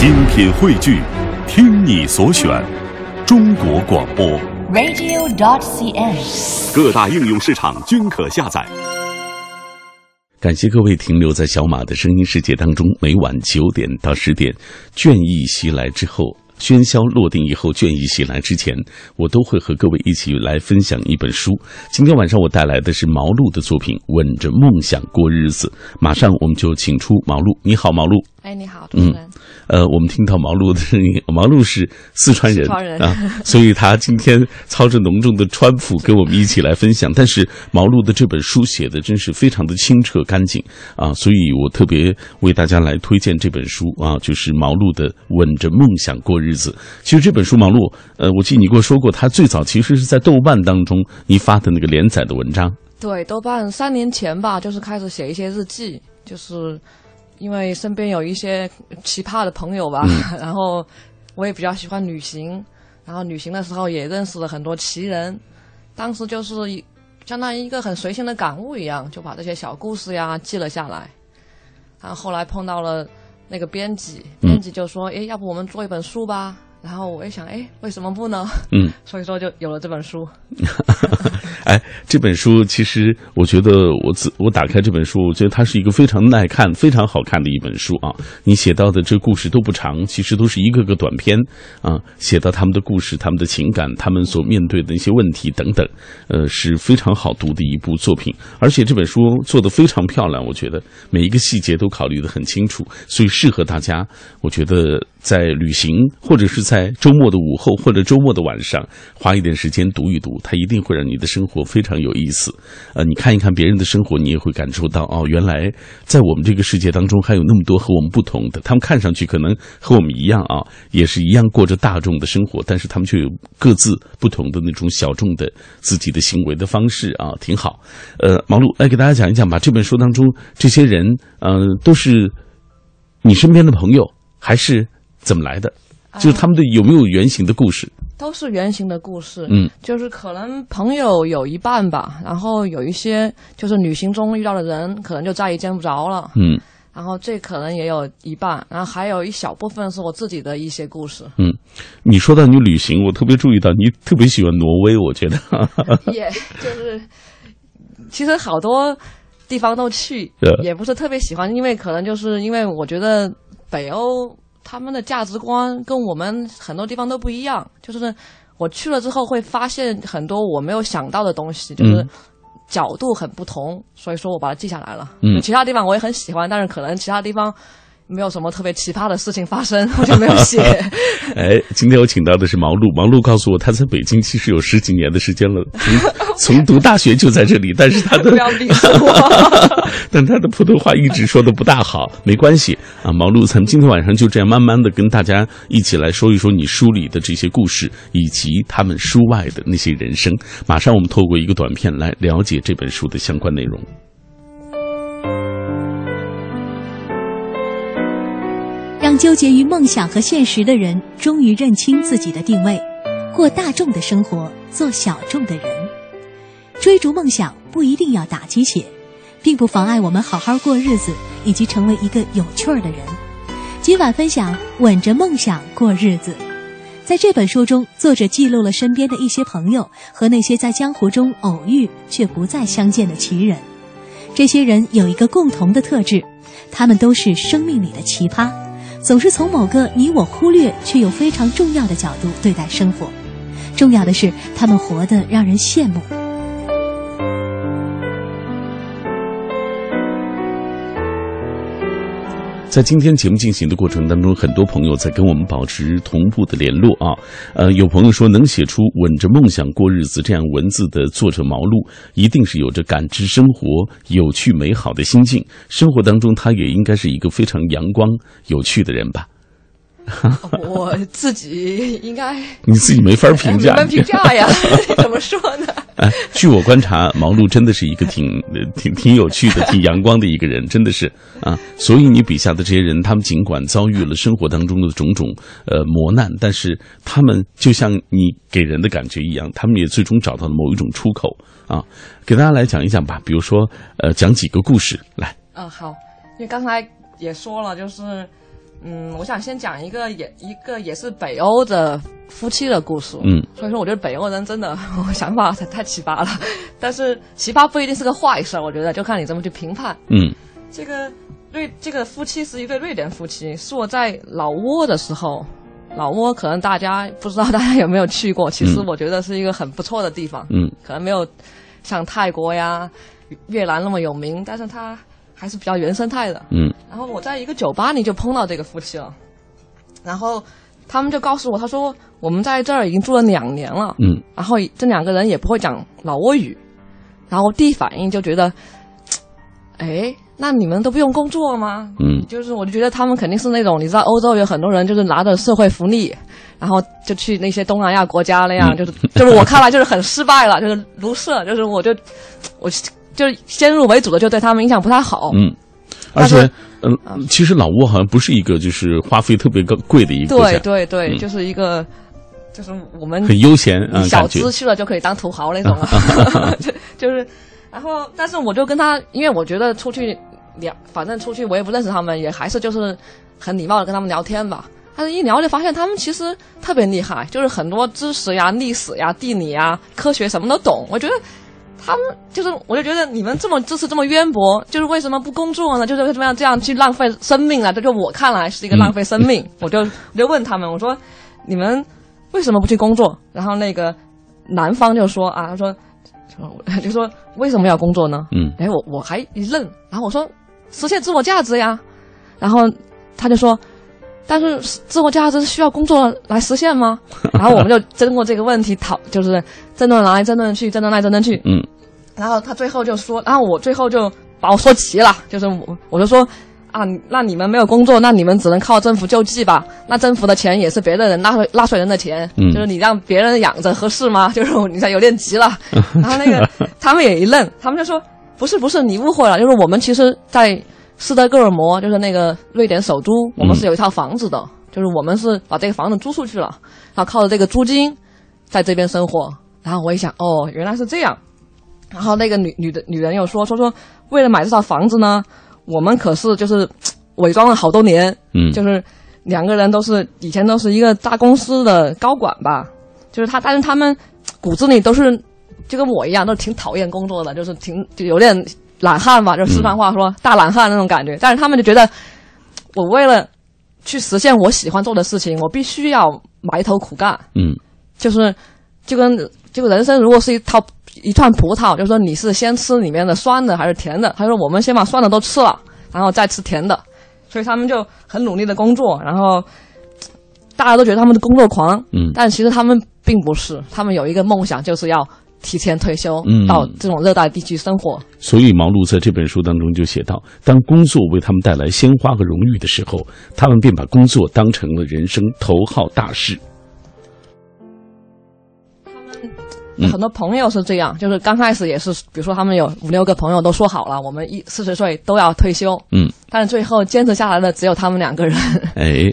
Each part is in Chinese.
精品汇聚，听你所选，中国广播。radio.dot.cn，。各大应用市场均可下载。感谢各位停留在小马的声音世界当中。每晚九点到十点，倦意袭来之后，喧嚣落定以后，倦意袭来之前，我都会和各位一起来分享一本书。今天晚上我带来的是毛路的作品《吻着梦想过日子》。马上我们就请出毛路，你好，毛路。哎，你好，主持人。呃，我们听到毛路的声音，毛路是四川人，啊，所以他今天操着浓重的川普跟我们一起来分享。但是毛路的这本书写的真是非常的清澈干净啊，所以我特别为大家来推荐这本书啊，就是毛路的《稳着梦想过日子》。其实这本书，毛路，呃，我记得你跟我说过，他最早其实是在豆瓣当中你发的那个连载的文章。对，豆瓣三年前吧，就是开始写一些日记，就是因为身边有一些奇葩的朋友吧，然后我也比较喜欢旅行，然后旅行的时候也认识了很多奇人，当时就是相当于一个很随性的感悟一样，就把这些小故事呀记了下来，然后后来碰到了那个编辑，编辑就说：“诶，要不我们做一本书吧？”然后我一想，诶，为什么不呢？嗯，所以说就有了这本书。哎，这本书其实我觉得我自我打开这本书，我觉得它是一个非常耐看、非常好看的一本书啊。你写到的这故事都不长，其实都是一个个短篇啊，写到他们的故事、他们的情感、他们所面对的一些问题等等，呃，是非常好读的一部作品。而且这本书做得非常漂亮，我觉得每一个细节都考虑得很清楚，所以适合大家。我觉得在旅行或者是在周末的午后或者周末的晚上，花一点时间读一读，它一定会让你的生活非常有意思。呃，你看一看别人的生活，你也会感受到哦，原来在我们这个世界当中还有那么多和我们不同的。他们看上去可能和我们一样啊，也是一样过着大众的生活，但是他们却有各自不同的那种小众的自己的行为的方式啊，挺好。呃，毛路来给大家讲一讲吧。这本书当中这些人，嗯、都是你身边的朋友，还是怎么来的？就是他们的有没有原型的故事？都是原型的故事，嗯，就是可能朋友有一半吧，然后有一些就是旅行中遇到的人，可能就再也见不着了，嗯。然后这可能也有一半，然后还有一小部分是我自己的一些故事，嗯，你说到你旅行，我特别注意到你特别喜欢挪威，我觉得，也就是其实好多地方都去对，也不是特别喜欢，因为可能就是因为我觉得北欧他们的价值观跟我们很多地方都不一样，就是我去了之后会发现很多我没有想到的东西，就是嗯角度很不同，所以说我把它记下来了。嗯其他地方我也很喜欢，但是可能其他地方。没有什么特别奇葩的事情发生，我就没有写。哎，今天我请到的是毛路，毛路告诉我他在北京其实有十几年的时间了，从 从读大学就在这里，但是他的不要逼我。但他的普通话一直说的不大好，没关系啊。毛路，咱们今天晚上就这样慢慢的跟大家一起来说一说你书里的这些故事，以及他们书外的那些人生。马上我们透过一个短片来了解这本书的相关内容。让纠结于梦想和现实的人终于认清自己的定位，过大众的生活，做小众的人。追逐梦想不一定要打鸡血，并不妨碍我们好好过日子，以及成为一个有趣儿的人。今晚分享稳着梦想过日子。在这本书中，作者记录了身边的一些朋友和那些在江湖中偶遇却不再相见的奇人。这些人有一个共同的特质，他们都是生命里的奇葩。总是从某个你我忽略却又非常重要的角度对待生活。重要的是，他们活得让人羡慕。在今天节目进行的过程当中，很多朋友在跟我们保持同步的联络啊。呃，有朋友说，能写出“稳着梦想过日子”这样文字的作者毛路，一定是有着感知生活有趣美好的心境。生活当中，他也应该是一个非常阳光有趣的人吧？我自己应该 你自己没法评价。没法评价呀，怎么说呢？哎，据我观察，毛路真的是一个挺、呃挺、挺有趣的、挺阳光的一个人，真的是啊。所以你笔下的这些人，他们尽管遭遇了生活当中的种种呃磨难，但是他们就像你给人的感觉一样，他们也最终找到了某一种出口啊。给大家来讲一讲吧，比如说呃，讲几个故事来。嗯，好，因为刚才也说了，就是嗯，我想先讲一个也一个也是北欧的夫妻的故事。嗯，所以说我觉得北欧人真的我想法太太奇葩了，但是奇葩不一定是个坏事，我觉得就看你怎么去评判。嗯。这个瑞这个夫妻是一对瑞典夫妻，是我在老挝的时候，老挝可能大家不知道大家有没有去过，其实嗯我觉得是一个很不错的地方，嗯。可能没有像泰国呀、越南那么有名，但是它还是比较原生态的。嗯。然后我在一个酒吧里就碰到这个夫妻了，然后他们就告诉我，他说我们在这儿已经住了两年了，嗯。然后这两个人也不会讲老挝语，然后第一反应就觉得，哎，那你们都不用工作吗？嗯。就是我就觉得他们肯定是那种，你知道欧洲有很多人就是拿着社会福利，然后就去那些东南亚国家那样，嗯。就是就是我看来就是很失败了，就是卢舍，就是我就 我就是先入为主的就对他们影响不太好。嗯，而且嗯，其实老挝好像不是一个就是花费特别高贵的一个国对家，对对，嗯。就是一个就是我们很悠闲啊，小资去了就可以当土豪那种。啊，就就是，然后但是我就跟他，因为我觉得出去聊，反正出去我也不认识他们，也还是就是很礼貌的跟他们聊天吧。但是一聊就发现他们其实特别厉害，就是很多知识呀、历史呀、地理呀、科学什么都懂。我觉得他们就是，我就觉得你们这么知识这么渊博，就是为什么不工作呢？就是为什么要这样去浪费生命啊？这就我看来是一个浪费生命。我就我就问他们，我说你们为什么不去工作？然后那个男方就说啊，他说说就说为什么要工作呢？嗯哎，我我还一愣，然后我说实现自我价值呀，然后他就说，但是自我价值是需要工作来实现吗？然后我们就争过这个问题讨，就是争论来争论去，争论来争论去，嗯然后他最后就说，然后我最后就把我说急了，就是我我就说。啊，那你们没有工作，那你们只能靠政府救济吧？那政府的钱也是别的人纳税纳税人的钱，嗯就是你让别人养着合适吗？就是我你才有点急了。然后那个他们也一愣，他们就说不是不是，你误会了，就是我们其实，在斯德哥尔摩，就是那个瑞典首都，我们是有一套房子的，就是我们是把这个房子租出去了，然后靠着这个租金在这边生活。然后我一想，哦，原来是这样。然后那个女女的女人又说说说，为了买这套房子呢，我们可是就是 伪装了好多年，嗯就是两个人都是以前都是一个大公司的高管吧，就是他，但是他们骨子里都是就跟我一样，都挺讨厌工作的，就是挺就有点懒汉吧，就是四川话说、大懒汉那种感觉。但是他们就觉得，我为了去实现我喜欢做的事情，我必须要埋头苦干，嗯。就是就跟就人生如果是一套一串葡萄，就是说你是先吃里面的酸的还是甜的？他说我们先把酸的都吃了，然后再吃甜的，所以他们就很努力的工作，然后大家都觉得他们的工作狂，嗯。但其实他们并不是，他们有一个梦想，就是要提前退休，嗯到这种热带地区生活。所以毛路在这本书当中就写到，当工作为他们带来鲜花和荣誉的时候，他们便把工作当成了人生头号大事。嗯很多朋友是这样，就是刚开始也是，比如说他们有五六个朋友都说好了，我们一四十岁都要退休，嗯，但是最后坚持下来的只有他们两个人。哎，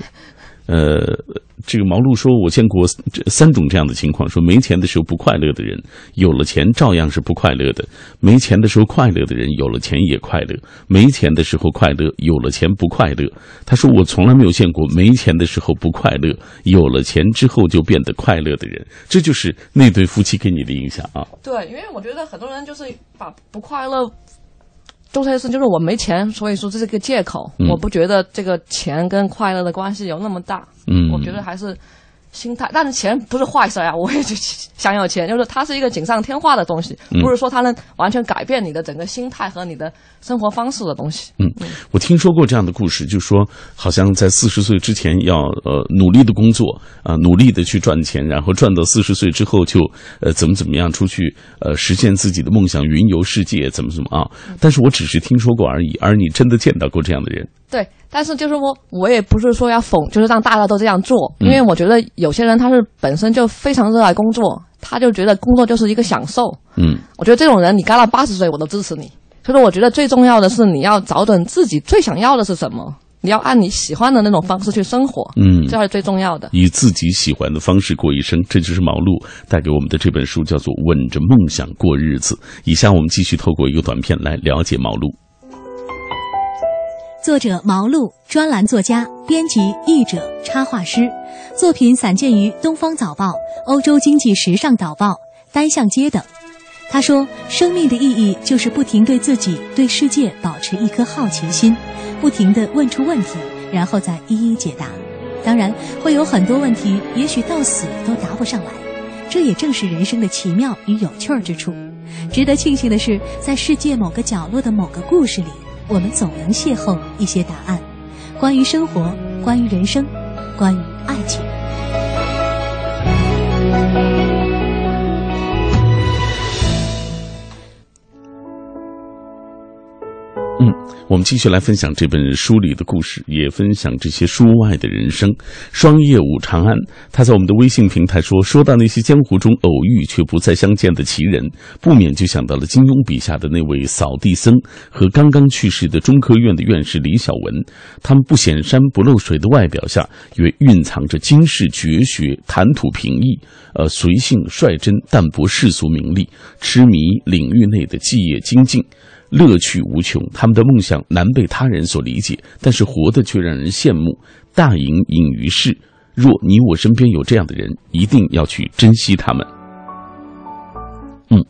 呃，这个毛路说，我见过这三种这样的情况：说没钱的时候不快乐的人，有了钱照样是不快乐的；没钱的时候快乐的人，有了钱也快乐；没钱的时候快乐，有了钱不快乐。他说，我从来没有见过没钱的时候不快乐，有了钱之后就变得快乐的人。这就是那对夫妻给你的影响啊。对，因为我觉得很多人就是把不快乐都是就是我没钱，所以说这是个借口。嗯我不觉得这个钱跟快乐的关系有那么大。嗯，我觉得还是心态，但是钱不是坏事呀，我也就想要钱，就是它是一个锦上添花的东西，嗯。不是说它能完全改变你的整个心态和你的生活方式的东西。嗯，我听说过这样的故事，就说好像在四十岁之前要呃努力的工作啊、努力的去赚钱，然后赚到四十岁之后就呃怎么怎么样出去呃实现自己的梦想，云游世界，怎么怎么啊。但是我只是听说过而已，而你真的见到过这样的人，对，但是就是我，我也不是说要讽，就是让大家都这样做，嗯因为我觉得有些人他是本身就非常热爱工作，他就觉得工作就是一个享受。嗯我觉得这种人，你干到八十岁我都支持你。所以说，我觉得最重要的是你要找准自己最想要的是什么，你要按你喜欢的那种方式去生活，嗯这才是最重要的。以自己喜欢的方式过一生，这就是毛路带给我们的这本书，叫做《稳着梦想过日子》。以下我们继续透过一个短片来了解毛路。作者毛路，专栏作家、编辑、译者、插画师，作品散见于《东方早报》《欧洲经济时尚导报》《单向街》等。他说：“生命的意义就是不停对自己、对世界保持一颗好奇心，不停地问出问题，然后再一一解答。当然，会有很多问题，也许到死都答不上来。这也正是人生的奇妙与有趣之处。值得庆幸的是，在世界某个角落的某个故事里，我们总能邂逅一些答案：关于生活，关于人生，关于爱情。”我们继续来分享这本书里的故事，也分享这些书外的人生。双叶武长安，他在我们的微信平台说：“说到那些江湖中偶遇却不再相见的奇人，不免就想到了金庸笔下的那位扫地僧和刚刚去世的中科院的院士李小文。他们不显山不漏水的外表下，也蕴藏着经世绝学，谈吐平易，呃，随性率真，淡泊世俗名利，痴迷领域内的技业精进。”乐趣无穷，他们的梦想难被他人所理解，但是活的却让人羡慕。大隐隐于市，若你我身边有这样的人，一定要去珍惜他们。嗯，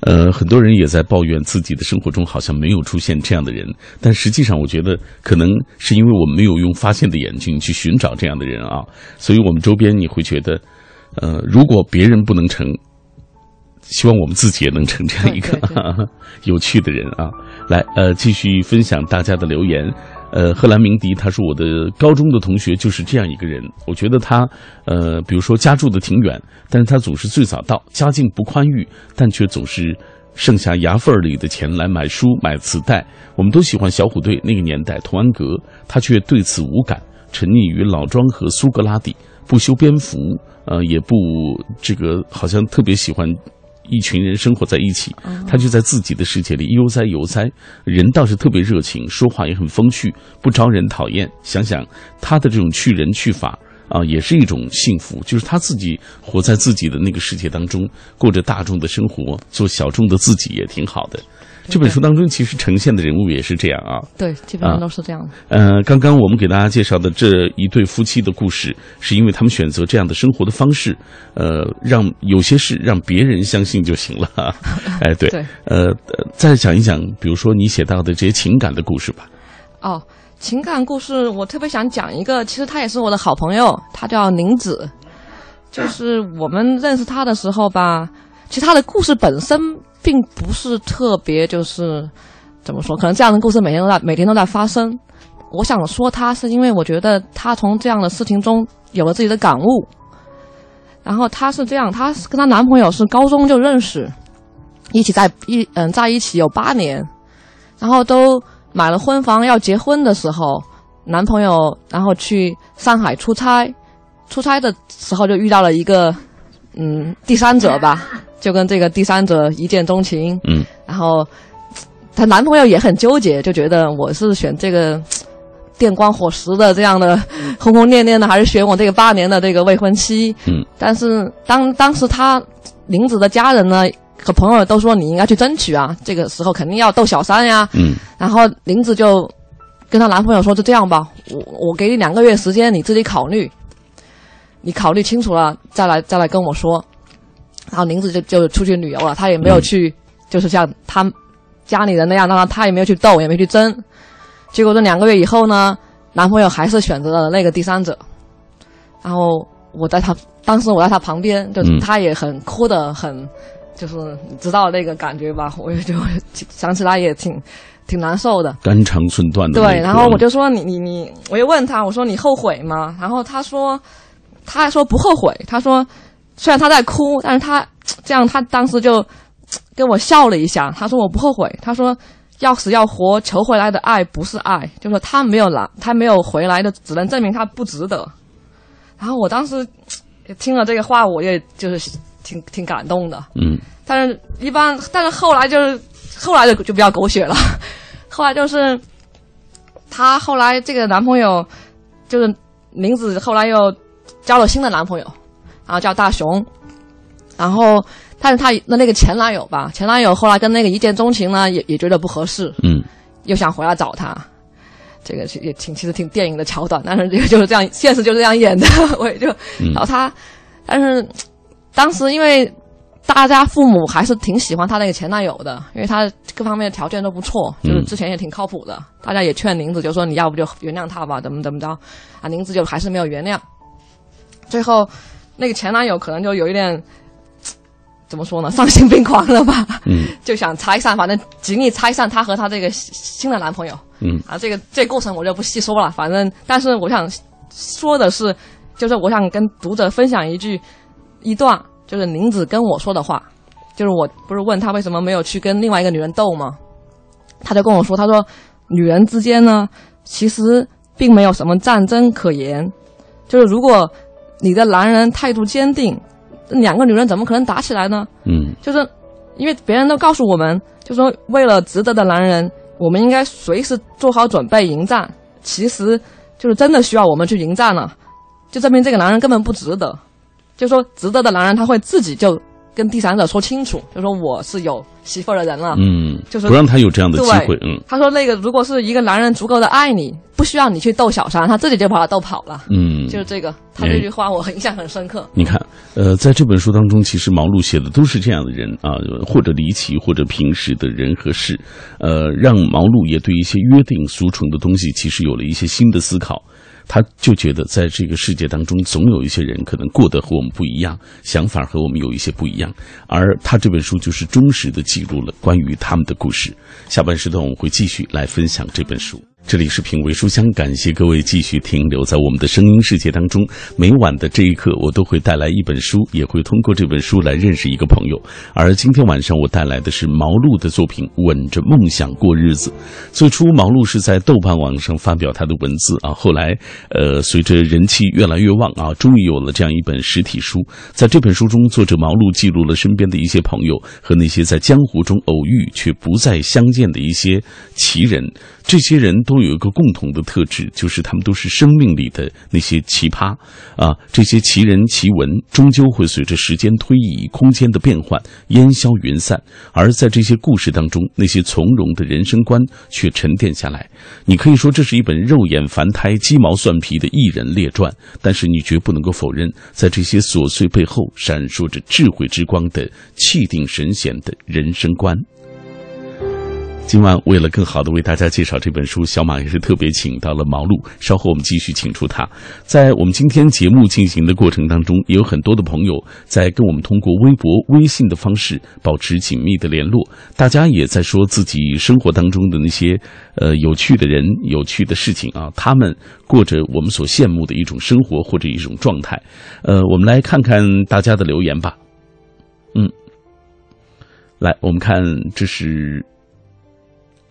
呃，很多人也在抱怨自己的生活中好像没有出现这样的人，但实际上，我觉得可能是因为我们没有用发现的眼睛去寻找这样的人啊，所以我们周边你会觉得，呃，如果别人不能成。希望我们自己也能成这样一个 有趣的人啊！来，呃，继续分享大家的留言。呃，贺兰鸣笛他说：“我的高中的同学就是这样一个人。我觉得他，呃，比如说家住的挺远，但是他总是最早到，家境不宽裕，但却总是剩下牙缝里的钱来买书、买磁带。我们都喜欢小虎队那个年代，童安格，他却对此无感，沉溺于老庄和苏格拉底，不修边幅，呃，也不这个好像特别喜欢。”一群人生活在一起，他就在自己的世界里悠哉悠哉。人倒是特别热情，说话也很风趣，不招人讨厌。想想他的这种去人去法啊，也是一种幸福。就是他自己活在自己的那个世界当中，过着大众的生活，做小众的自己也挺好的。这本书当中其实呈现的人物也是这样啊，对，基本上都是这样的。呃，刚刚我们给大家介绍的这一对夫妻的故事，是因为他们选择这样的生活的方式，呃，让有些事让别人相信就行了。哎，对，呃，再讲一讲，比如说你写到的这些情感的故事吧。哦，情感故事，我特别想讲一个，其实他也是我的好朋友，他叫宁子，就是我们认识他的时候吧，其实他的故事本身。并不是特别，就是怎么说？可能这样的故事每天都在每天都在发生。我想说他是因为我觉得他从这样的事情中有了自己的感悟。然后他是这样，他跟她男朋友是高中就认识，一起在一嗯在一起有八年，然后都买了婚房要结婚的时候，男朋友然后去上海出差，出差的时候就遇到了一个嗯第三者吧。就跟这个第三者一见钟情，嗯，然后她男朋友也很纠结，就觉得我是选这个电光火石的这样的轰轰烈烈的，还是选我这个八年的这个未婚妻？嗯，但是当当时她林子的家人呢和朋友都说你应该去争取啊，这个时候肯定要斗小三呀，嗯，然后林子就跟她男朋友说就这样吧，我我给你两个月时间，你自己考虑，你考虑清楚了再来再来跟我说。然后林子就就出去旅游了，他也没有去，就是像他家里人那样，让他他也没有去斗，也没去争。结果这两个月以后呢，男朋友还是选择了那个第三者。然后我在他当时我在他旁边，就他也很哭的很，就是你知道那个感觉吧？我也就想起来也挺挺难受的，肝肠寸断的。对，然后我就说你你你，我又问他，我说你后悔吗？然后他说，他还说不后悔，他说。虽然他在哭，但是他这样，他当时就跟我笑了一下。他说：“我不后悔。”他说：“要死要活求回来的爱不是爱，就说他没有来，他没有回来的，只能证明他不值得。”然后我当时听了这个话，我也就是挺挺感动的。嗯。但是，一般，但是后来就是后来的就比较狗血了。后来就是她后来这个男朋友，就是林子，后来又交了新的男朋友。然后叫大雄，然后但是他的那个前男友吧，前男友后来跟那个一见钟情呢，也也觉得不合适，嗯，又想回来找他，这个也挺其实挺电影的桥段，但是这个就是这样，现实就是这样演的。我也就，然后他，但是当时因为大家父母还是挺喜欢他那个前男友的，因为他各方面条件都不错，就是之前也挺靠谱的。大家也劝宁子，就说你要不就原谅他吧，怎么怎么着啊？宁子就还是没有原谅。最后那个前男友可能就有一点 怎么说呢，丧心病狂了吧？嗯，就想拆散，反正极力拆散他和他这个新的男朋友。嗯啊，这个这个过程我就不细说了。反正，但是我想说的是，就是我想跟读者分享一句一段，就是林子跟我说的话。就是我不是问他为什么没有去跟另外一个女人斗吗？他就跟我说，他说女人之间呢，其实并没有什么战争可言。就是如果你的男人态度坚定，两个女人怎么可能打起来呢？嗯就是因为别人都告诉我们，就说为了值得的男人，我们应该随时做好准备迎战。其实就是真的需要我们去迎战了，就证明这个男人根本不值得。就说值得的男人，他会自己就跟第三者说清楚，就说我是有媳妇儿的人了。嗯，就是不让他有这样的机会。嗯他说那个如果是一个男人足够的爱你，不需要你去逗小三，他自己就把他逗跑了。嗯，就是这个，他这句话我很 印象很深刻。你看，呃，在这本书当中，其实毛路写的都是这样的人啊，或者离奇，或者平时的人和事，呃，让毛路也对一些约定俗成的东西，其实有了一些新的思考。他就觉得，在这个世界当中，总有一些人可能过得和我们不一样，想法和我们有一些不一样，而他这本书就是忠实的记录了关于他们的故事。下半时段我们会继续来分享这本书。这里是品味书香，感谢各位继续停留在我们的声音世界当中。每晚的这一刻，我都会带来一本书，也会通过这本书来认识一个朋友。而今天晚上我带来的是毛路的作品《吻着梦想过日子》。最初，毛路是在豆瓣网上发表他的文字啊，后来，呃，随着人气越来越旺啊，终于有了这样一本实体书。在这本书中，作者毛路记录了身边的一些朋友和那些在江湖中偶遇却不再相见的一些奇人。这些人都有一个共同的特质，就是他们都是生命里的那些奇葩啊。这些奇人奇闻终究会随着时间推移、空间的变换烟消云散，而在这些故事当中，那些从容的人生观却沉淀下来。你可以说这是一本肉眼凡胎、鸡毛蒜皮的艺人列传，但是你绝不能够否认，在这些琐碎背后闪烁着智慧之光的气定神闲的人生观。今晚为了更好的为大家介绍这本书，小马也是特别请到了毛路。稍后我们继续请出他。在我们今天节目进行的过程当中，也有很多的朋友在跟我们通过微博、微信的方式保持紧密的联络。大家也在说自己生活当中的那些呃有趣的人、有趣的事情啊，他们过着我们所羡慕的一种生活或者一种状态。呃，我们来看看大家的留言吧。嗯，来，我们看这是。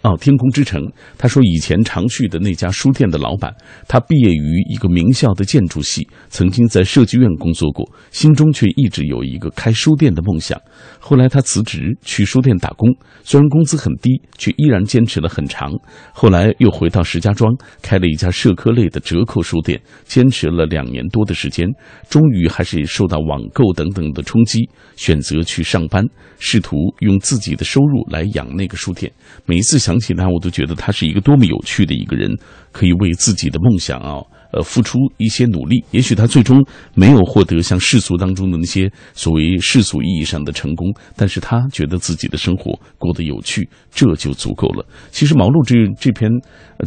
哦，天空之城。他说，以前常去的那家书店的老板，他毕业于一个名校的建筑系，曾经在设计院工作过，心中却一直有一个开书店的梦想。后来他辞职去书店打工，虽然工资很低，却依然坚持了很长。后来又回到石家庄，开了一家社科类的折扣书店，坚持了两年多的时间，终于还是受到网购等等的冲击，选择去上班，试图用自己的收入来养那个书店。每一次想起他，我都觉得他是一个多么有趣的一个人，可以为自己的梦想啊，呃，付出一些努力。也许他最终没有获得像世俗当中的那些所谓世俗意义上的成功，但是他觉得自己的生活过得有趣，这就足够了。其实毛路这这篇、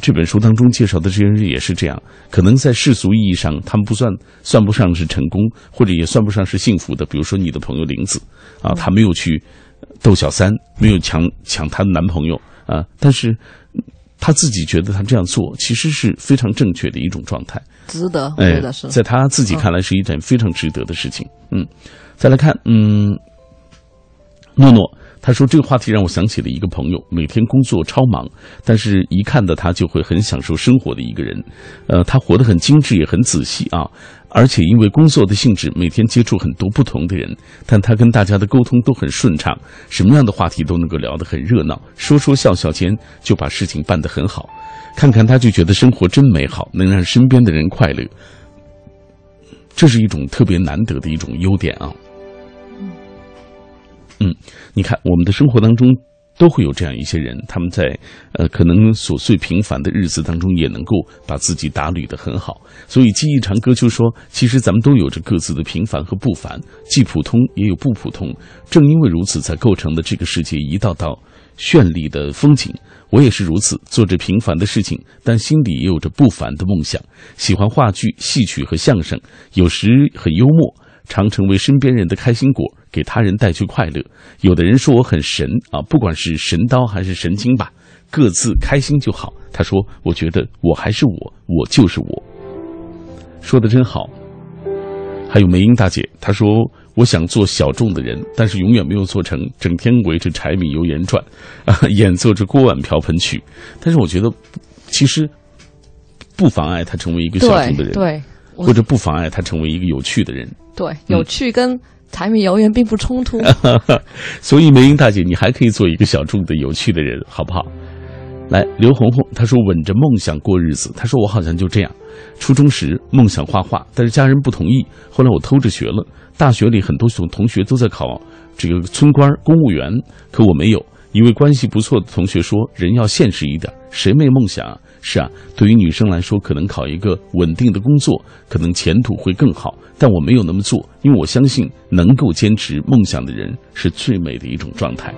这本书当中介绍的这些人也是这样，可能在世俗意义上他们不算算不上是成功，或者也算不上是幸福的。比如说你的朋友林子啊，他没有去斗小三，没有抢抢她的男朋友。啊，但是他自己觉得他这样做其实是非常正确的一种状态，值得，我哎觉得是。在他自己看来是一件非常值得的事情。嗯，再来看，嗯，诺诺他说这个话题让我想起了一个朋友，每天工作超忙，但是一看到他就会很享受生活的一个人。呃，他活得很精致，也很仔细啊。而且因为工作的性质，每天接触很多不同的人，但他跟大家的沟通都很顺畅，什么样的话题都能够聊得很热闹，说说笑笑间就把事情办得很好。看看他就觉得生活真美好，能让身边的人快乐，这是一种特别难得的一种优点啊。嗯，你看我们的生活当中。都会有这样一些人，他们在呃可能琐碎平凡的日子当中，也能够把自己打理得很好。所以，记忆长歌就说，其实咱们都有着各自的平凡和不凡，既普通也有不普通。正因为如此，才构成了这个世界一道道绚丽的风景。我也是如此，做着平凡的事情，但心里也有着不凡的梦想。喜欢话剧、戏曲和相声，有时很幽默，常成为身边人的开心果，给他人带去快乐。有的人说我很神啊，不管是神刀还是神经吧，各自开心就好。他说：“我觉得我还是我，我就是我。”说的真好。还有梅英大姐，她说：“我想做小众的人，但是永远没有做成，整天围着柴米油盐转，啊，演奏着锅碗瓢盆曲。但是我觉得，其实不妨碍他成为一个小众的人，对，或者不妨碍他成为一个有趣的人。对，有趣跟柴米油盐并不冲突。所以梅英大姐，你还可以做一个小众的有趣的人，好不好？来，刘红红，她说稳着梦想过日子。她说我好像就这样，初中时梦想画画，但是家人不同意，后来我偷着学了。大学里很多同同学都在考这个村官、公务员，可我没有。一位关系不错的同学说：“人要现实一点，谁没梦想啊？”是啊，对于女生来说，可能考一个稳定的工作，可能前途会更好。但我没有那么做，因为我相信能够坚持梦想的人是最美的一种状态。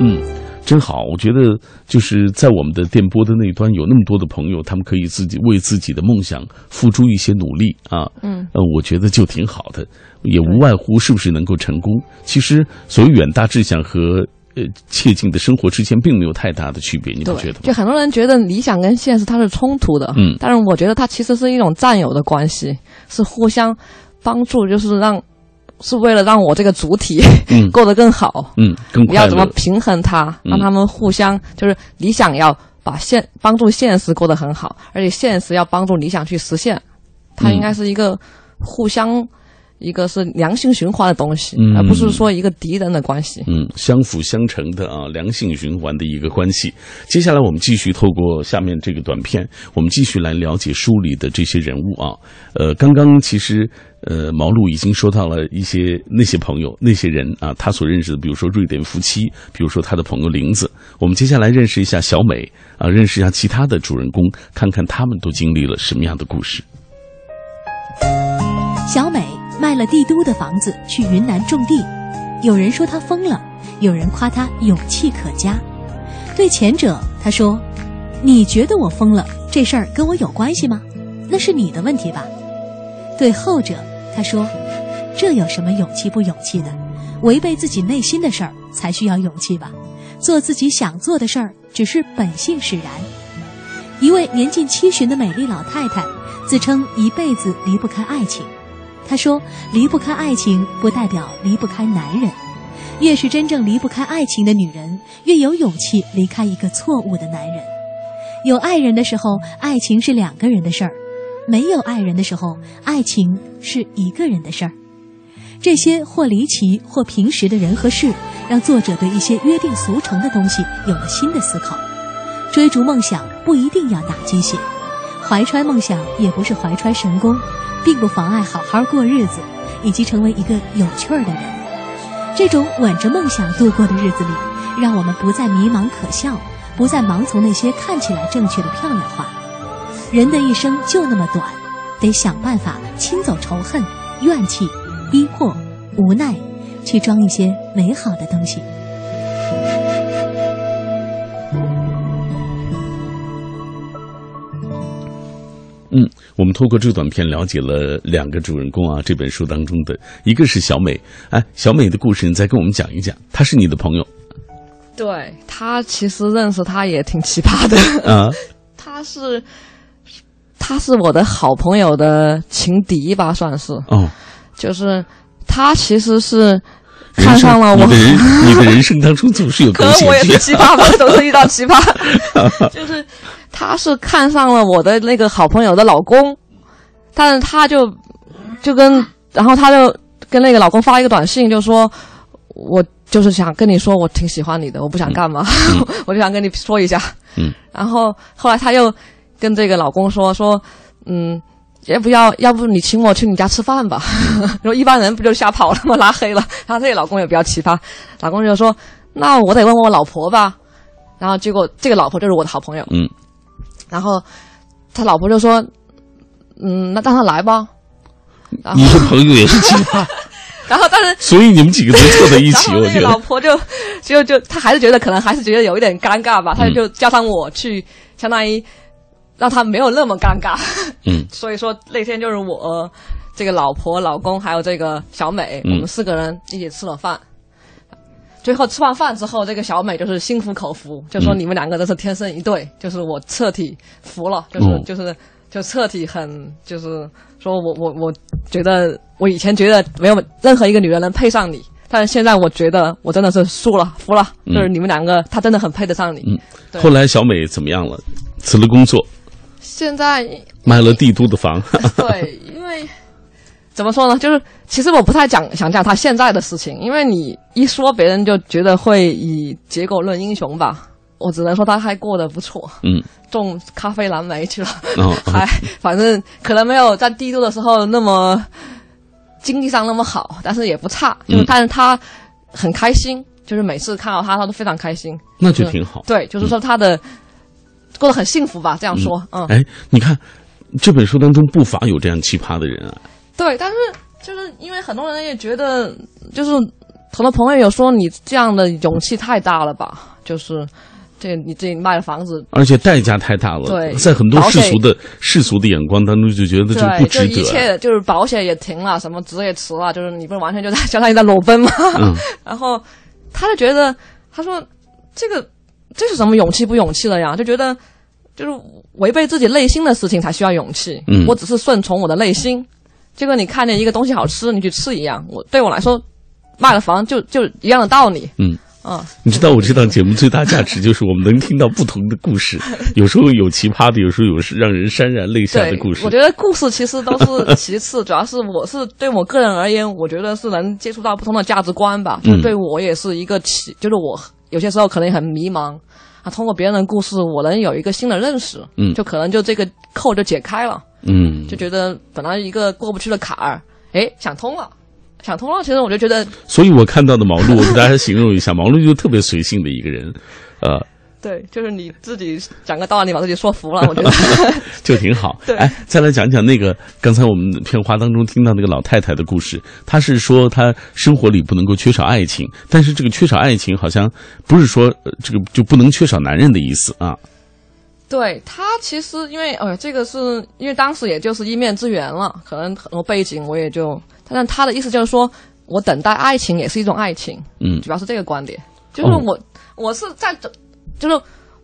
嗯。真好，我觉得就是在我们的电波的那端有那么多的朋友，他们可以自己为自己的梦想付出一些努力啊。嗯，呃，我觉得就挺好的，也无外乎是不是能够成功。其实，所谓远大志向和呃切近的生活之间并没有太大的区别，你不觉得吗？就很多人觉得理想跟现实它是冲突的，嗯，但是我觉得它其实是一种战友的关系，是互相帮助，就是让。是为了让我这个主体 过得更好，嗯，更你要怎么平衡它，让他们互相就是理想要把现帮助现实过得很好，而且现实要帮助理想去实现，它应该是一个互相。一个是良性循环的东西，而不是说一个敌人的关系。嗯，相辅相成的啊，良性循环的一个关系。接下来我们继续透过下面这个短片，我们继续来了解书里的这些人物啊。呃，刚刚其实呃毛路已经说到了一些那些朋友、那些人啊，他所认识的，比如说瑞典夫妻，比如说他的朋友林子。我们接下来认识一下小美啊，认识一下其他的主人公，看看他们都经历了什么样的故事。小美。卖了帝都的房子去云南种地，有人说他疯了，有人夸他勇气可嘉。对前者，他说：“你觉得我疯了，这事儿跟我有关系吗？那是你的问题吧。”对后者，他说：“这有什么勇气不勇气的？违背自己内心的事儿才需要勇气吧？做自己想做的事儿，只是本性使然。”一位年近七旬的美丽老太太，自称一辈子离不开爱情。他说：“离不开爱情，不代表离不开男人。越是真正离不开爱情的女人，越有勇气离开一个错误的男人。有爱人的时候，爱情是两个人的事儿；没有爱人的时候，爱情是一个人的事儿。这些或离奇或平时的人和事，让作者对一些约定俗成的东西有了新的思考。追逐梦想不一定要打鸡血，怀揣梦想也不是怀揣神功。”并不妨碍好好过日子，以及成为一个有趣儿的人。这种稳着梦想度过的日子里，让我们不再迷茫可笑，不再盲从那些看起来正确的漂亮话。人的一生就那么短，得想办法清走仇恨、怨气、逼迫、无奈，去装一些美好的东西。我们透过这个短片了解了两个主人公啊，这本书当中的一个是小美，哎，小美的故事你再跟我们讲一讲，她是你的朋友，对她其实认识她也挺奇葩的。啊，她是她是我的好朋友的情敌吧，算是。哦，就是她其实是看上了我，你的人你的人生当中总是有 可能我也是奇葩吧，总是遇到奇葩，就是。她是看上了我的那个好朋友的老公，但是她就就跟，然后她就跟那个老公发了一个短信，就说：“我就是想跟你说，我挺喜欢你的，我不想干嘛，我就想跟你说一下。”嗯。然后后来她又跟这个老公说：“说，嗯，要不要要不你请我去你家吃饭吧？然后一般人不就吓跑了吗？拉黑了。然后这个老公也比较奇葩，老公就说：“那我得问问我老婆吧。”然后结果这个老婆就是我的好朋友，嗯，然后他老婆就说：“嗯，那让他来吧。”然后你是朋友也是奇葩，然后但是所以你们几个都凑在一起，我觉得。老婆就就就他还是觉得可能还是觉得有一点尴尬吧，他就叫上我去，相当于让他没有那么尴尬。嗯，所以说那天就是我这个老婆、老公还有这个小美，嗯我们四个人一起吃了饭。最后吃完饭之后，这个小美就是心服口服，就说嗯你们两个真是天生一对，就是我彻底服了，就是、哦就是就彻底很就是说我我我觉得我以前觉得没有任何一个女人能配上你，但是现在我觉得我真的是输了服了，嗯就是你们两个她真的很配得上你。嗯后来小美怎么样了？辞了工作，现在买了帝都的房。对，因为怎么说呢，就是其实我不太讲想讲他现在的事情，因为你一说别人就觉得会以结果论英雄吧。我只能说他还过得不错，嗯，种咖啡蓝莓去了，哦，还反正可能没有在帝都的时候那么经济上那么好，但是也不差。就是嗯但是他很开心，就是每次看到他，他都非常开心。那就挺好。对，就是说他的、过得很幸福吧，这样说，嗯哎，你看这本书当中不乏有这样奇葩的人啊。对，但是就是因为很多人也觉得，就是很多朋友有说你这样的勇气太大了吧，就是这你自己卖了房子，而且代价太大了，对在很多世俗的世俗的眼光当中，就觉得这个不对，就一。切就是保险也停了，什么职也辞了，就是你不是完全就在相当于在裸奔吗？嗯 然后他就觉得，他说这个这是什么勇气不勇气了呀？就觉得就是违背自己内心的事情才需要勇气。嗯我只是顺从我的内心，就跟你看见一个东西好吃，你去吃一样。我对我来说，卖了房就就一样的道理。嗯。啊、你知道我这档节目最大价值就是我们能听到不同的故事，有时候有奇葩的，有时候有让人潸然泪下的故，事我。觉得故事其实都是其次，主要是我是对我个人而言，我觉得是能接触到不同的价值观吧。就嗯对我也是一个启，就是我有些时候可能也很迷茫啊，通过别人的故事，我能有一个新的认识，嗯就可能就这个扣就解开了，嗯就，觉得本来一个过不去的坎儿，哎，想通了。想通了，其实我就觉得，所以我看到的毛路，我给大家形容一下，毛路就特别随性的一个人，呃，对，就是你自己讲个道理，把自己说服了，我觉得。就挺好。对哎，再来讲讲那个刚才我们片花当中听到那个老太太的故事，她是说她生活里不能够缺少爱情，但是这个缺少爱情好像不是说、呃、这个就不能缺少男人的意思啊。对他其实因为呃，这个是因为当时也就是一面之缘了，可能很多背景我也就，但他的意思就是说我等待爱情也是一种爱情，嗯主要是这个观点，就是哦我、我是在走，就是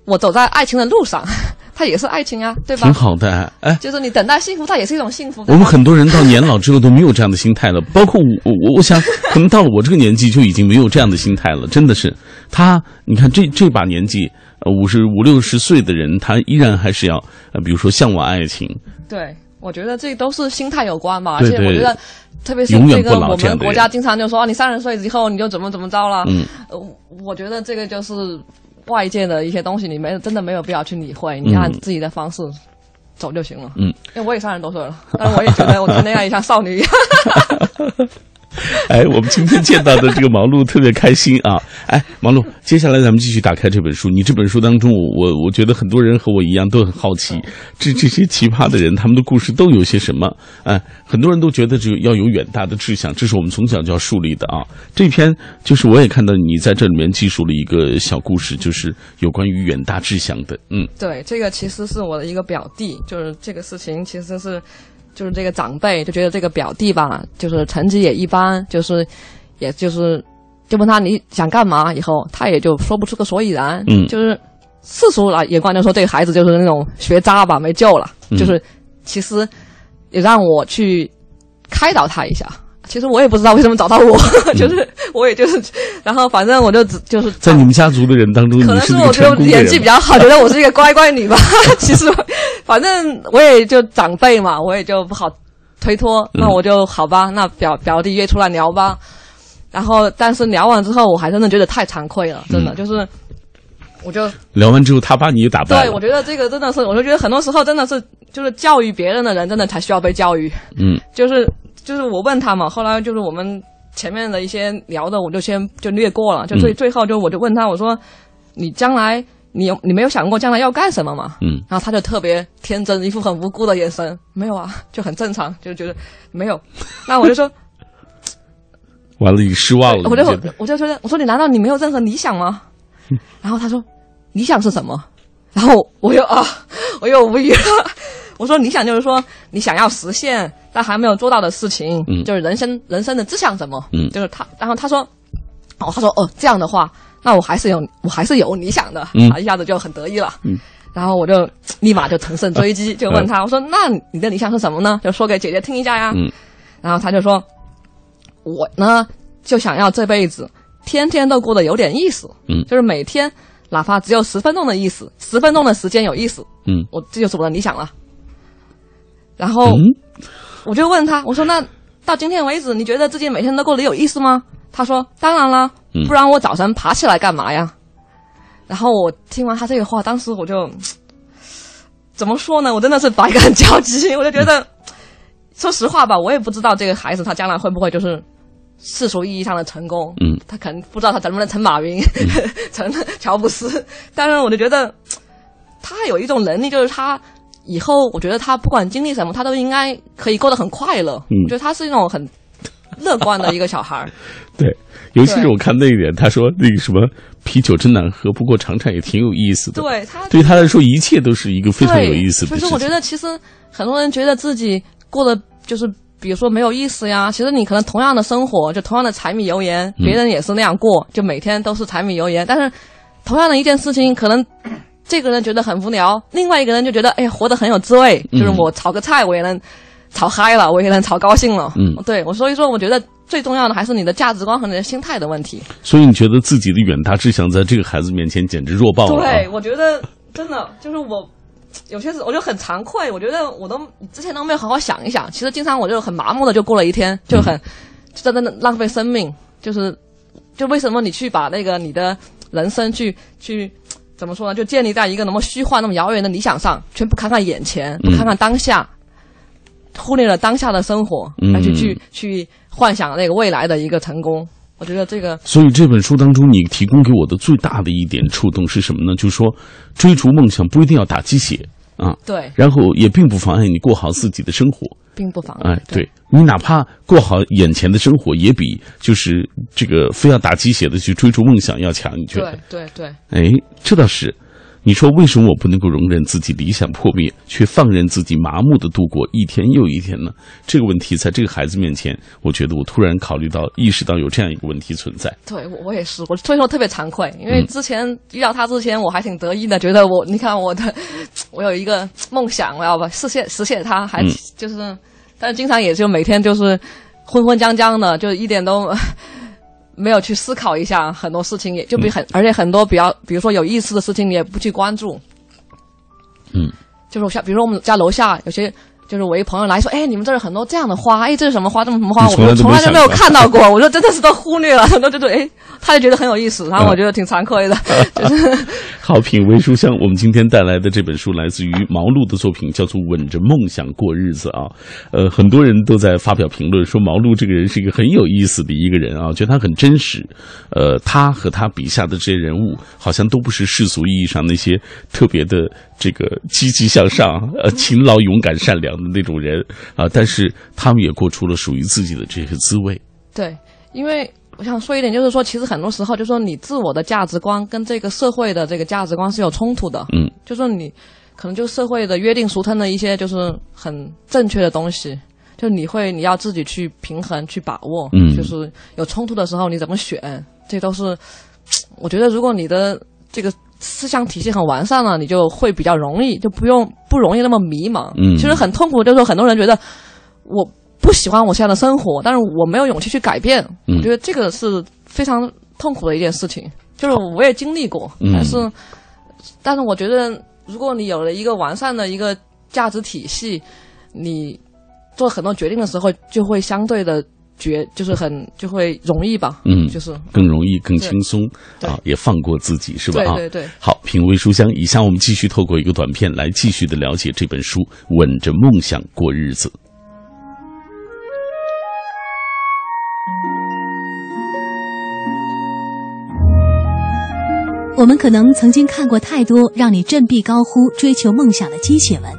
我走在爱情的路上，它也是爱情啊，对吧挺？好的，哎。就是你等待幸福，它也是一种幸福。我们很多人到年老之后都没有这样的心态了，包括我，我我想可能到了我这个年纪就已经没有这样的心态了。真的是，他你看这这把年纪，呃，五十五六十岁的人，他依然还是要呃，比如说向往爱情，对，我觉得这都是心态有关吧，而且我觉得。特别是这个，我们国家经常就说，啊你三十岁以后你就怎么怎么着了。嗯，呃，我觉得这个就是外界的一些东西，你没真的没有必要去理会，你按自己的方式走就行了。嗯，因为我也三十多岁了，但是我也觉得我谈恋爱也像少女一样。哎，我们今天见到的这个毛路特别开心啊！哎，毛路，接下来咱们继续打开这本书。你这本书当中，我我觉得很多人和我一样都很好奇，这这些奇葩的人，他们的故事都有些什么？哎，很多人都觉得只有要有远大的志向，这是我们从小就要树立的啊。这篇就是我也看到你在这里面记述了一个小故事，就是有关于远大志向的。嗯对，这个其实是我的一个表弟，就是这个事情其实是，就是这个长辈就觉得这个表弟吧，就是成绩也一般，就是，也就是，就问他你想干嘛，以后他也就说不出个所以然，嗯。就是世俗来眼光就说这个孩子就是那种学渣吧，没救了，嗯。就是其实也让我去开导他一下。其实我也不知道为什么找到我，就是我也就是，然后反正我就只就是在你们家族的人当中，可能是我觉得我成功的演技比较好，觉得我是一个乖乖女吧。其实我，反正我也就长辈嘛，我也就不好推脱。嗯那我就好吧，那表表弟约出来聊吧。然后，但是聊完之后，我还真的觉得太惭愧了，真的、嗯就是我就聊完之后，他把你打败对，我觉得这个真的是，我就觉得很多时候真的是，就是教育别人的人，真的才需要被教育。嗯就是就是我问他嘛，后来就是我们前面的一些聊的，我就先就略过了，就最、嗯最后就我就问他，我说你将来你有你没有想过将来要干什么吗？嗯然后他就特别天真，一副很无辜的眼神，没有啊，就很正常，就觉得没有。那我就说，完了，你失望了。我就我就觉得我就说，我说你难道你没有任何理想吗？嗯 然后他说，理想是什么？然后我又啊，我又无语了。我说理想就是说你想要实现但还没有做到的事情，嗯就是人生人生的志向什么？嗯就是他。然后他说，哦，他说哦这样的话，那我还是有我还是有理想的，嗯他一下子就很得意了。嗯然后我就 立马就乘胜追击，就问他，我说那你的理想是什么呢？就说给姐姐听一下呀。嗯然后他就说，我呢就想要这辈子天天都过得有点意思，嗯就是每天哪怕只有十分钟的意思，十分钟的时间有意思，嗯我这就是我的理想了。然后嗯我就问他，我说那到今天为止，你觉得自己每天都过得有意思吗？他说当然啦，嗯不然我早晨爬起来干嘛呀？然后我听完他这个话，当时我就怎么说呢？我真的是百感交集，我就觉得，说实话吧，我也不知道这个孩子他将来会不会就是世俗意义上的成功。嗯，他可能不知道他能不能成马云，成乔布斯，但是我就觉得他有一种能力，就是他以后，我觉得他不管经历什么，他都应该可以过得很快乐。嗯我觉得他是一种很乐观的一个小孩儿。对，尤其是我看那一点，他说那个什么啤酒真难喝，不过尝尝也挺有意思的。对他对他来说，一切都是一个非常有意思的事情。所以说，我觉得其实很多人觉得自己过得就是。比如说没有意思呀，其实你可能同样的生活，就同样的柴米油盐，嗯别人也是那样过，就每天都是柴米油盐。但是同样的一件事情，可能这个人觉得很无聊，另外一个人就觉得哎，活得很有滋味。嗯就是我炒个菜，我也能炒嗨了，我也能吵高兴了。嗯，对我所以说，我觉得最重要的还是你的价值观和你的心态的问题。所以你觉得自己的远大志向在这个孩子面前简直弱爆了、啊。对，我觉得真的就是我。有些时我就很惭愧，我觉得我都之前都没有好好想一想。其实经常我就很麻木的就过了一天，就很、就真的浪费生命。就是就为什么你去把那个你的人生去去怎么说呢？就建立在一个那么虚幻、那么遥远的理想上，全不看看眼前，不看看当下，忽略了当下的生活，嗯而去去去幻想那个未来的一个成功。我觉得这个所以这本书当中，你提供给我的最大的一点触动是什么呢？就是说，追逐梦想不一定要打鸡血啊，对然后也并不妨碍你过好自己的生活。并不妨碍。哎，对你哪怕过好眼前的生活，也比就是这个非要打鸡血的去追逐梦想要强。你觉得对？对对。哎，这倒是。你说为什么我不能够容忍自己理想破灭，却放任自己麻木的度过一天又一天呢？这个问题在这个孩子面前，我觉得我突然考虑到、意识到有这样一个问题存在。对，我我也是，我所以说特别惭愧，因嗯为之前遇到他之前，我还挺得意的，觉得我你看我的，我有一个梦想，我要把实现实现它，还嗯就是，但是经常也就每天就是昏昏将将的，就一点都没有去思考一下很多事情，也就比很、而且很多比较比如说有意思的事情，你也不去关注。嗯，就是像比如说我们家楼下有些。就是我一朋友来说，哎，你们这儿有很多这样的花，哎，这是什么花？这么什么花？我们从来都没有看到过。我说真的是都忽略了，很多就对，哎，他就觉得很有意思，然后我觉得挺惭愧的，就是 好品味书香，我们今天带来的这本书来自于毛路的作品，叫做《吻着梦想过日子》啊。呃，很多人都在发表评论说毛路这个人是一个很有意思的一个人啊，觉得他很真实。呃，他和他笔下的这些人物，好像都不是世俗意义上那些特别的这个积极向上、呃勤劳、勇敢、善良的那种人啊，但是他们也过出了属于自己的这些滋味。对，因为我想说一点，就是说，其实很多时候，就是说你自我的价值观跟这个社会的这个价值观是有冲突的。嗯，就说你可能就社会的约定俗成的一些就是很正确的东西，就你会你要自己去平衡去把握。嗯就是有冲突的时候你怎么选，这都是我觉得如果你的这个。思想体系很完善了，你就会比较容易，就不用不容易那么迷茫。嗯其实很痛苦，就是说很多人觉得我不喜欢我现在的生活，但是我没有勇气去改变。嗯我觉得这个是非常痛苦的一件事情，就是我也经历过，嗯但是，但是我觉得，如果你有了一个完善的一个价值体系，你做很多决定的时候就会相对的觉，就是很就会容易吧，嗯，就是更容易、更轻松啊，也放过自己，是吧？啊，对对对。好，品味书香，以下我们继续透过一个短片来继续的了解这本书《稳着梦想过日子》。我们可能曾经看过太多让你振臂高呼追求梦想的鸡血文，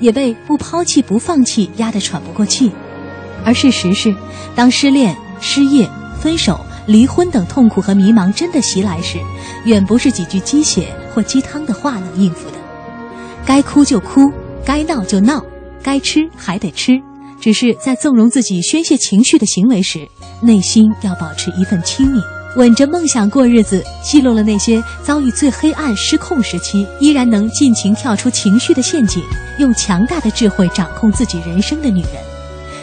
也被不抛弃不放弃压得喘不过气。而事实是，当失恋、失业、分手、离婚等痛苦和迷茫真的袭来时，远不是几句鸡血或鸡汤的话能应付的。该哭就哭，该闹就闹，该吃还得吃。只是在纵容自己宣泄情绪的行为时，内心要保持一份清明。稳着梦想过日子，记录了那些遭遇最黑暗失控时期，依然能尽情跳出情绪的陷阱，用强大的智慧掌控自己人生的女人。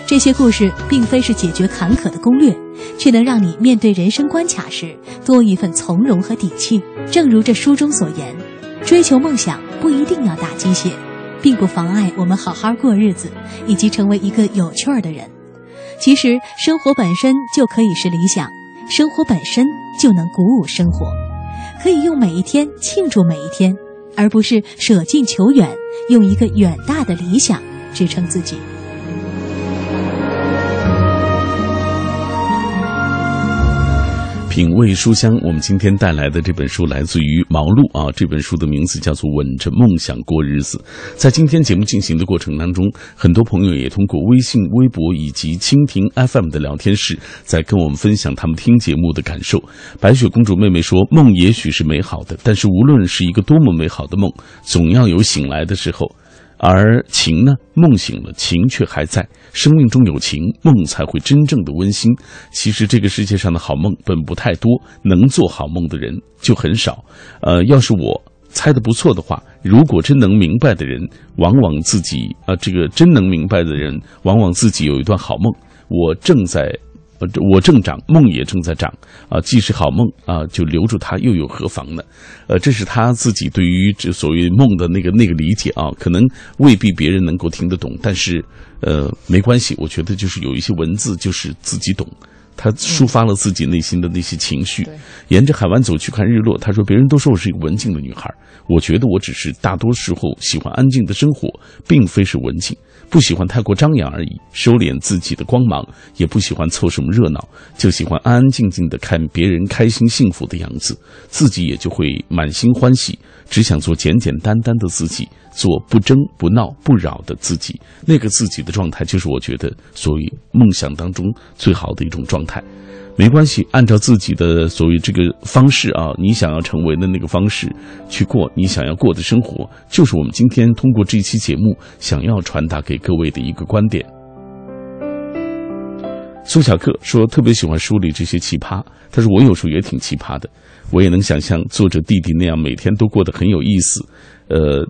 这些故事并非是解决坎坷的攻略，却能让你面对人生关卡时多一份从容和底气。正如这书中所言，追求梦想不一定要打鸡血，并不妨碍我们好好过日子，以及成为一个有趣儿的人。其实，生活本身就可以是理想。生活本身就能鼓舞生活，可以用每一天庆祝每一天，而不是舍近求远，用一个远大的理想支撑自己。品味书香，我们今天带来的这本书来自于毛路啊。这本书的名字叫做《稳着梦想过日子》。在今天节目进行的过程当中，很多朋友也通过微信、微博以及蜻蜓 FM 的聊天室，在跟我们分享他们听节目的感受。白雪公主妹妹说：“梦也许是美好的，但是无论是一个多么美好的梦，总要有醒来的时候。”而情呢？梦醒了，情却还在。生命中有情，梦才会真正的温馨。其实这个世界上的好梦本不太多，能做好梦的人就很少。呃，要是我猜的不错的话，如果真能明白的人，往往自己啊，这个真能明白的人，往往自己有一段好梦。我正在。呃，我正长，梦也正在长啊！既是好梦啊，就留住它又有何妨呢？呃，这是他自己对于这所谓梦的那个那个理解啊，可能未必别人能够听得懂，但是呃，没关系，我觉得就是有一些文字就是自己懂，他抒发了自己内心的那些情绪。沿着海湾走去看日落，他说：“别人都说我是一个文静的女孩，我觉得我只是大多时候喜欢安静的生活，并非是文静。”不喜欢太过张扬而已，收敛自己的光芒，也不喜欢凑什么热闹，就喜欢安安静静的看别人开心幸福的样子，自己也就会满心欢喜。只想做简简单单的自己，做不争不闹不扰的自己。那个自己的状态，就是我觉得所谓梦想当中最好的一种状态。没关系，按照自己的所谓这个方式啊，你想要成为的那个方式去过你想要过的生活，就是我们今天通过这一期节目想要传达给各位的一个观点。苏小克说特别喜欢书里这些奇葩，他说我有时候也挺奇葩的，我也能想象作者弟弟那样每天都过得很有意思，呃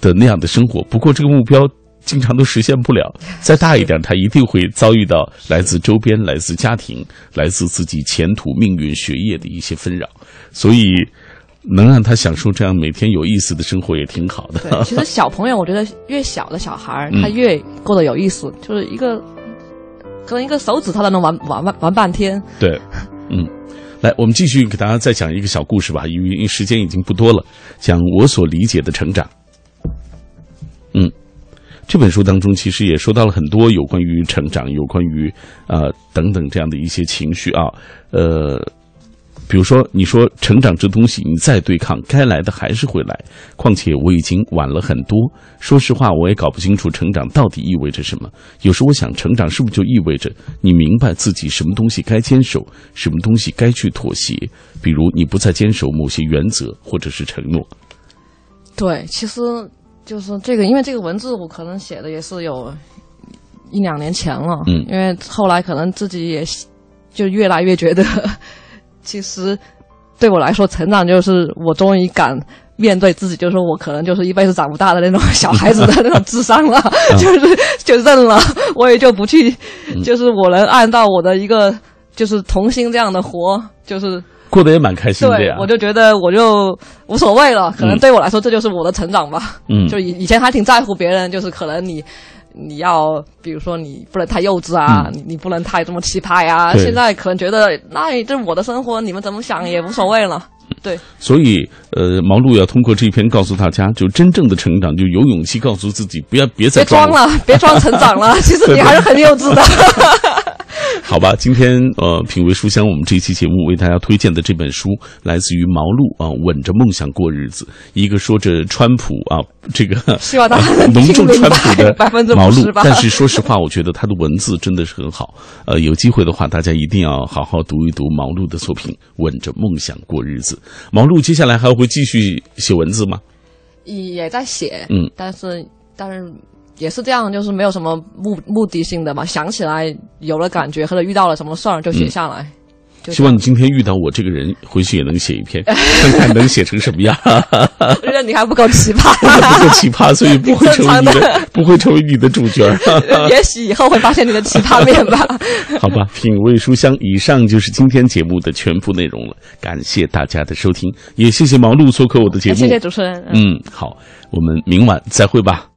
的那样的生活。不过这个目标。经常都实现不了，再大一点，他一定会遭遇到来自周边、来自家庭、来自自己前途、命运、学业的一些纷扰，所以能让他享受这样每天有意思的生活也挺好的。对，其实小朋友，我觉得越小的小孩他越过得有意思，就是一个可能一个手指他都能玩玩玩玩半天。对，嗯，来，我们继续给大家再讲一个小故事吧，因为时间已经不多了，讲我所理解的成长。嗯。这本书当中，其实也说到了很多有关于成长、有关于啊等等这样的一些情绪啊，呃，比如说你说成长这东西，你再对抗，该来的还是会来。况且我已经晚了很多。说实话，我也搞不清楚成长到底意味着什么。有时我想，成长是不是就意味着你明白自己什么东西该坚守，什么东西该去妥协？比如你不再坚守某些原则或者是承诺。对，其实。就是这个，因为这个文字我可能写的也是有一两年前了，嗯，因为后来可能自己也就越来越觉得，其实对我来说，成长就是我终于敢面对自己，就是我可能就是一辈子长不大的那种小孩子的那种智商了 就是就认了，我也就不去，就是我能按照我的一个就是童心这样的活，就是。过得也蛮开心的呀，我就觉得我就无所谓了，可能对我来说这就是我的成长吧。嗯，就以以前还挺在乎别人，就是可能你你要，比如说你不能太幼稚啊，嗯你你不能太这么奇葩呀。对现在可能觉得，那这是我的生活，你们怎么想也无所谓了。对，所以，呃，毛路要通过这一篇告诉大家，就真正的成长，就有勇气告诉自己，不要别再别装了。了，别装成长了，其实你还是很幼稚的。好吧，今天呃，品味书香，我们这期节目为大家推荐的这本书来自于毛路啊，稳着梦想过日子，一个说着川普啊，这个 希望大家能浓重川普的 白50%毛路，但是说实话，我觉得他的文字真的是很好。呃，有机会的话，大家一定要好好读一读毛路的作品《稳着梦想过日子》。毛路接下来还会继续写文字吗？也在写，嗯，但是但是也是这样，就是没有什么目目的性的嘛，想起来有了感觉或者遇到了什么事儿就写下来。就希望你今天遇到我这个人，回去也能写一篇，看看能写成什么样。觉得你还不够奇葩，不够奇葩，所以不会成为你的，不会成为你的主角儿。也许以后会发现你的奇葩面吧。好吧，品味书香，以上就是今天节目的全部内容了。感谢大家的收听，也谢谢毛路做客我的节目。谢谢主持人。嗯，好，我们明晚再会吧。